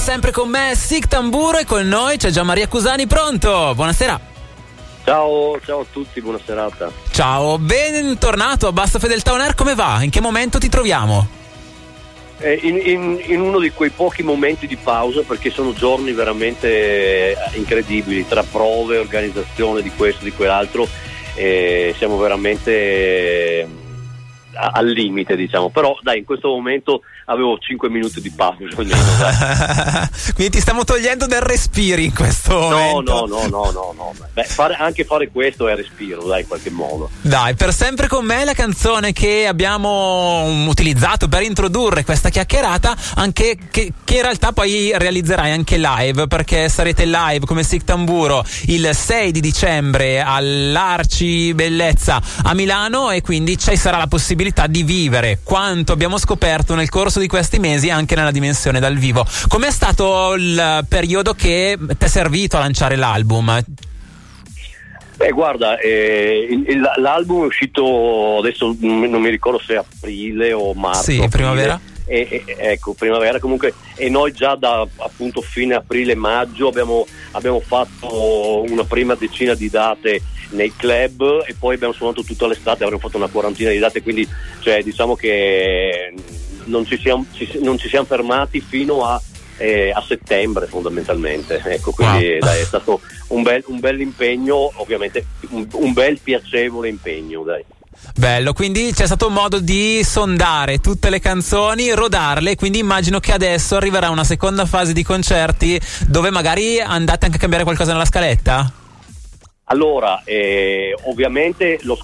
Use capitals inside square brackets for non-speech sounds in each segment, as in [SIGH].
sempre con me Sig Tamburo e con noi c'è Gian Maria Cusani pronto. Buonasera. Ciao, ciao a tutti, buona serata. Ciao, bentornato a Basta Fedeltà On Air, come va? In che momento ti troviamo? Eh, in, in, in, uno di quei pochi momenti di pausa perché sono giorni veramente eh, incredibili tra prove, organizzazione di questo, di quell'altro. Eh, siamo veramente al limite diciamo. Però dai in questo momento avevo 5 minuti di pausa almeno, [LAUGHS] quindi ti stiamo togliendo del respiro in questo no, momento. no no no no no. Beh, fare, anche fare questo è respiro dai in qualche modo. Dai per sempre con me la canzone che abbiamo utilizzato per introdurre questa chiacchierata anche che, che in realtà poi realizzerai anche live perché sarete live come Sic Tamburo il 6 di dicembre all'Arci Bellezza a Milano e quindi ci sarà la possibilità possibilità di vivere quanto abbiamo scoperto nel corso di questi mesi anche nella dimensione dal vivo. Com'è stato il periodo che ti è servito a lanciare l'album? Beh, guarda, eh, l'album è uscito adesso non mi ricordo se aprile o marzo. Sì, primavera. E, e, ecco, primavera comunque e noi già da appunto fine aprile-maggio abbiamo, abbiamo fatto una prima decina di date nei club e poi abbiamo suonato tutta l'estate, avremo fatto una quarantina di date, quindi cioè, diciamo che non ci siamo, ci, non ci siamo fermati fino a, eh, a settembre fondamentalmente. Ecco, quindi wow. dai, è stato un bel, un bel impegno, ovviamente un, un, bel piacevole impegno. Dai. Bello, quindi c'è stato modo di sondare tutte le canzoni, rodarle, quindi immagino che adesso arriverà una seconda fase di concerti dove magari andate anche a cambiare qualcosa nella scaletta? Allora, eh, ovviamente lo,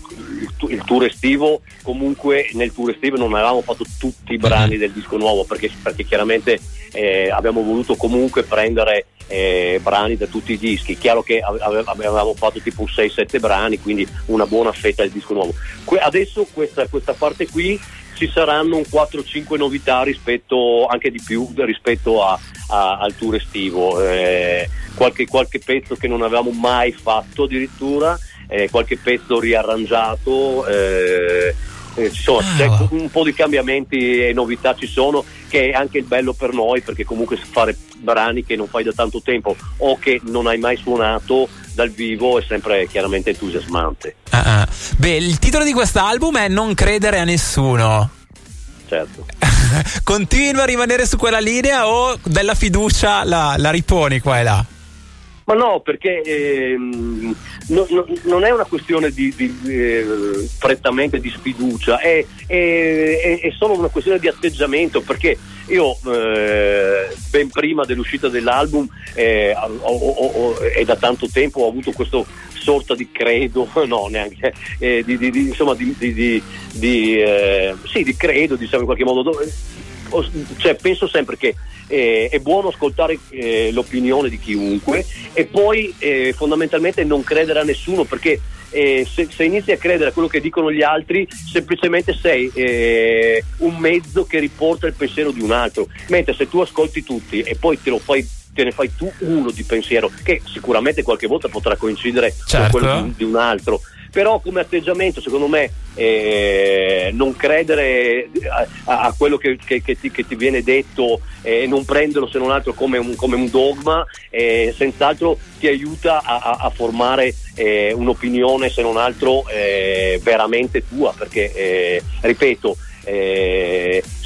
il, tour estivo, comunque nel tour estivo non avevamo fatto tutti i brani del disco nuovo perché, perché chiaramente eh, abbiamo voluto comunque prendere eh, brani da tutti i dischi. Chiaro che ave, avevamo fatto tipo 6-7 brani, quindi una buona fetta del disco nuovo. Que- adesso questa, questa parte qui ci saranno un 4-5 novità rispetto, anche di più rispetto a, a, al tour estivo. Eh, qualche, qualche, pezzo che non avevamo mai fatto addirittura, eh, qualche pezzo riarrangiato. Eh, eh insomma, ah. un po' di cambiamenti e novità ci sono, che è anche il bello per noi, perché comunque fare brani che non fai da tanto tempo o che non hai mai suonato dal vivo è sempre chiaramente entusiasmante. Ah, ah. Beh, il titolo di quest'album è Non credere a nessuno. Certo. [LAUGHS] [LAUGHS] Continua a rimanere su quella linea o della fiducia la, la riponi qua e là? Ma no, perché ehm, no, no, non è una questione di, di eh, prettamente di sfiducia, è, è, è, solo una questione di atteggiamento, perché io eh, ben prima dell'uscita dell'album eh, e da tanto tempo ho avuto questo sorta di credo, [LAUGHS] no neanche, eh, di, di, di, insomma di, eh, sì, di credo diciamo in qualche modo, dove, cioè, penso sempre che eh, è buono ascoltare eh, l'opinione di chiunque e poi eh, fondamentalmente non credere a nessuno perché eh, se, se, inizi a credere a quello che dicono gli altri semplicemente sei eh, un mezzo che riporta il pensiero di un altro mentre se tu ascolti tutti e poi te lo fai te ne fai tu uno di pensiero che sicuramente qualche volta potrà coincidere certo. con quello di, di un altro però come atteggiamento secondo me eh, non credere a, a quello che, che, che, ti, che, ti, viene detto e eh, non prenderlo se non altro come un, come un dogma eh, senz'altro ti aiuta a, a, formare eh, un'opinione se non altro eh, veramente tua perché eh, ripeto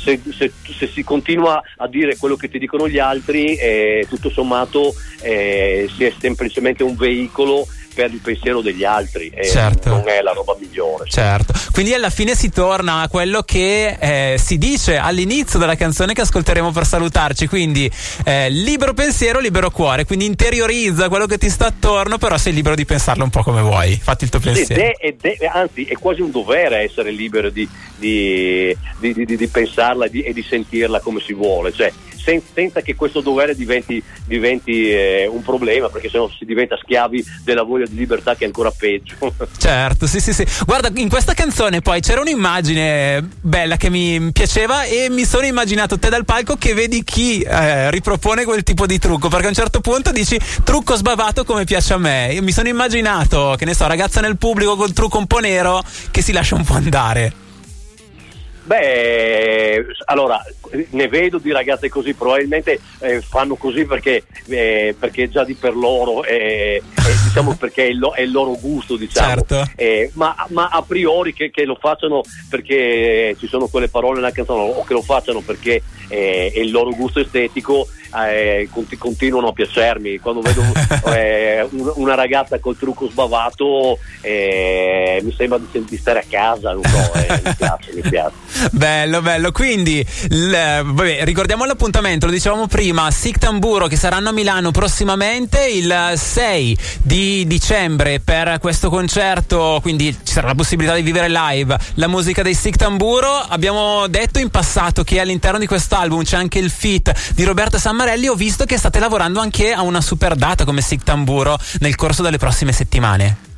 se, se, se, si continua a dire quello che ti dicono gli altri, tutto sommato si è semplicemente un veicolo per il pensiero degli altri e certo. non è la roba migliore. Certo, quindi alla fine si torna a quello che eh, si dice all'inizio della canzone che ascolteremo per salutarci, quindi eh, libero pensiero, libero cuore, quindi interiorizza quello che ti sta attorno, però sei libero di pensarlo un po' come vuoi, fatti il tuo pensiero. Ed è, ed è, anzi è quasi un dovere essere libero di, di, di, di pensarla e di sentirla come si vuole, cioè sen- senza che questo dovere diventi, diventi eh, un problema, perché sennò si diventa schiavi della voglia di libertà che è ancora peggio. [LAUGHS] certo, sì, sì, sì. Guarda, in questa canzone poi c'era un'immagine bella che mi piaceva e mi sono immaginato te dal palco che vedi chi eh, ripropone quel tipo di trucco, perché a un certo punto dici trucco sbavato come piace a me. Io mi sono immaginato, che ne so, ragazza nel pubblico col trucco un po' nero che si lascia un po' andare. Beh, allora, ne vedo di ragazze così, probabilmente eh, fanno così perché, eh, perché già di per loro, eh, diciamo perché è il, è il, loro gusto, diciamo. Certo. Eh, ma, ma, a priori che, che, lo facciano perché ci sono quelle parole nella canzone o che lo facciano perché eh, è il loro gusto estetico, eh, continuano a piacermi. Quando vedo [LAUGHS] eh, una ragazza col trucco sbavato eh, mi sembra di, stare a casa, non so, eh, mi [LAUGHS] piace, mi piace. Bello, bello. Quindi l, vabbè, ricordiamo l'appuntamento, lo dicevamo prima, Sic Tamburo che saranno a Milano prossimamente il 6 di dicembre per questo concerto, quindi ci sarà la possibilità di vivere live la musica dei Sic Tamburo. Abbiamo detto in passato che all'interno di quest'album c'è anche il feat di Roberta San Marelli, ho visto che state lavorando anche a una super data come Sig Tamburo nel corso delle prossime settimane.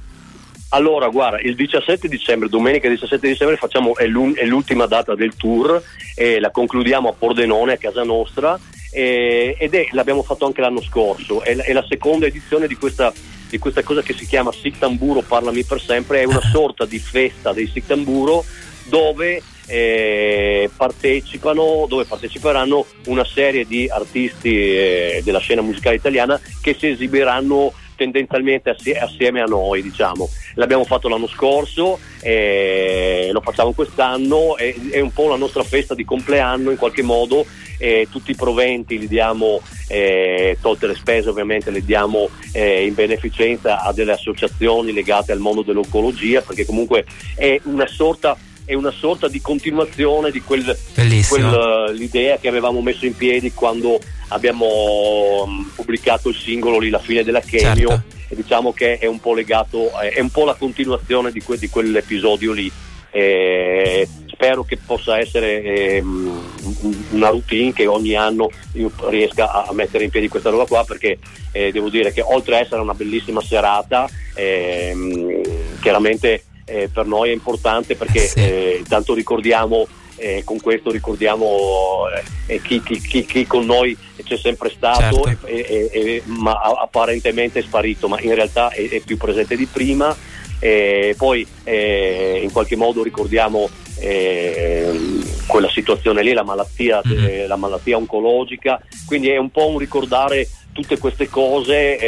Allora, guarda, il 17 dicembre, domenica 17 dicembre, facciamo, è, l'ultima data del tour e la concludiamo a Pordenone, a casa nostra, e, ed è, l'abbiamo fatto anche l'anno scorso, è, è la seconda edizione di questa, di questa, cosa che si chiama Sictamburo Parlami per sempre, è una [LAUGHS] sorta di festa dei Sictamburo dove eh, partecipano, dove parteciperanno una serie di artisti eh, della scena musicale italiana che si esibiranno tendenzialmente assie- assieme a noi, diciamo. L'abbiamo fatto l'anno scorso, eh, lo facciamo quest'anno, è, è un po' la nostra festa di compleanno in qualche modo eh, tutti i proventi li diamo, eh, tolte le spese ovviamente, le diamo eh, in beneficenza a delle associazioni legate al mondo dell'oncologia, perché comunque è una sorta è una sorta di continuazione di quel, quel, l'idea che avevamo messo in piedi quando abbiamo um, pubblicato il singolo lì La fine della chemio certo. e diciamo che è un po' legato, è un po' la continuazione di, que, di quell'episodio lì. Eh, spero che possa essere eh, una routine che ogni anno io riesca a mettere in piedi questa roba qua perché eh, devo dire che oltre ad essere una bellissima serata ehm, chiaramente eh, per noi è importante perché sì. eh, intanto ricordiamo eh, con questo ricordiamo eh, chi, chi, chi, chi, con noi c'è sempre stato, certo. e, e, ma apparentemente è sparito, ma in realtà è, è più presente di prima. poi eh, in qualche modo ricordiamo eh, quella situazione lì, la malattia, mm-hmm. la malattia oncologica, quindi è un po' un ricordare tutte queste cose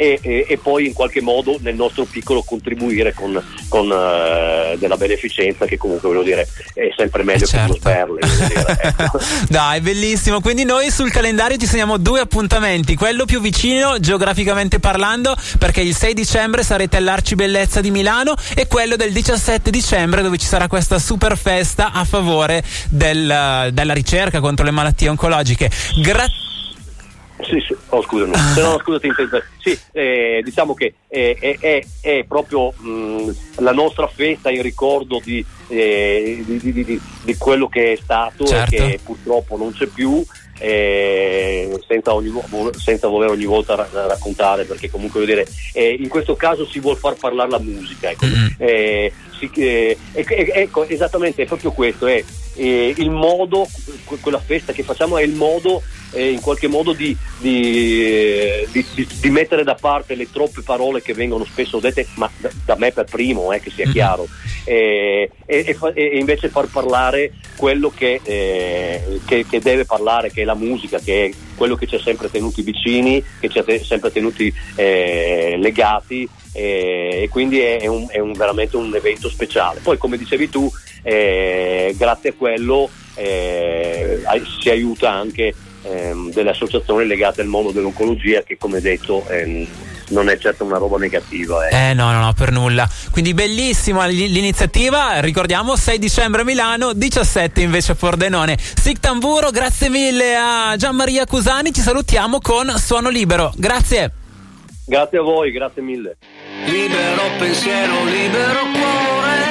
e, e, e, poi in qualche modo nel nostro piccolo contribuire con, con uh, della beneficenza che comunque voglio dire è sempre meglio eh certo. che sperle. [LAUGHS] Ecco. Dai, bellissimo. Quindi noi sul calendario ci segniamo due appuntamenti, quello più vicino geograficamente parlando perché il 6 dicembre sarete all'Arcibellezza di Milano e quello del 17 dicembre dove ci sarà questa super festa a favore del, della ricerca contro le malattie oncologiche. Grazie sì, sì. Oh, scusami, [LAUGHS] se no, scusati, sì, eh, diciamo che è, è, è proprio mh, la nostra festa in ricordo di, eh, di, di, di, quello che è stato certo. e che purtroppo non c'è più. Eh, senza, ogni, senza, voler ogni volta ra- raccontare perché comunque dire, eh, in questo caso si vuole far parlare la musica ecco. mm-hmm. Si, eh, ecco esattamente è proprio questo è il modo quella festa che facciamo è il modo eh, in qualche modo di, di, di, di, mettere da parte le troppe parole che vengono spesso dette, ma da, da me per primo, eh, che sia mhm. chiaro, e, e, e, invece far parlare quello che, eh, che, che, deve parlare, che è la musica, che è quello che ci ha sempre tenuti vicini, che ci ha te, sempre tenuti eh, legati e quindi è, un, è un, veramente un evento speciale. Poi come dicevi tu, eh, grazie a quello eh, si aiuta anche ehm, delle associazioni legate al mondo dell'oncologia che come detto ehm, non è certo una roba negativa. Eh. eh no, no, no, per nulla. Quindi bellissima l'iniziativa, ricordiamo 6 dicembre a Milano, 17 invece a Pordenone. Sig Tamburo, grazie mille a Gian Maria Cusani, ci salutiamo con Suono Libero. Grazie. Grazie a voi, grazie mille. Libero pensiero, libero cuore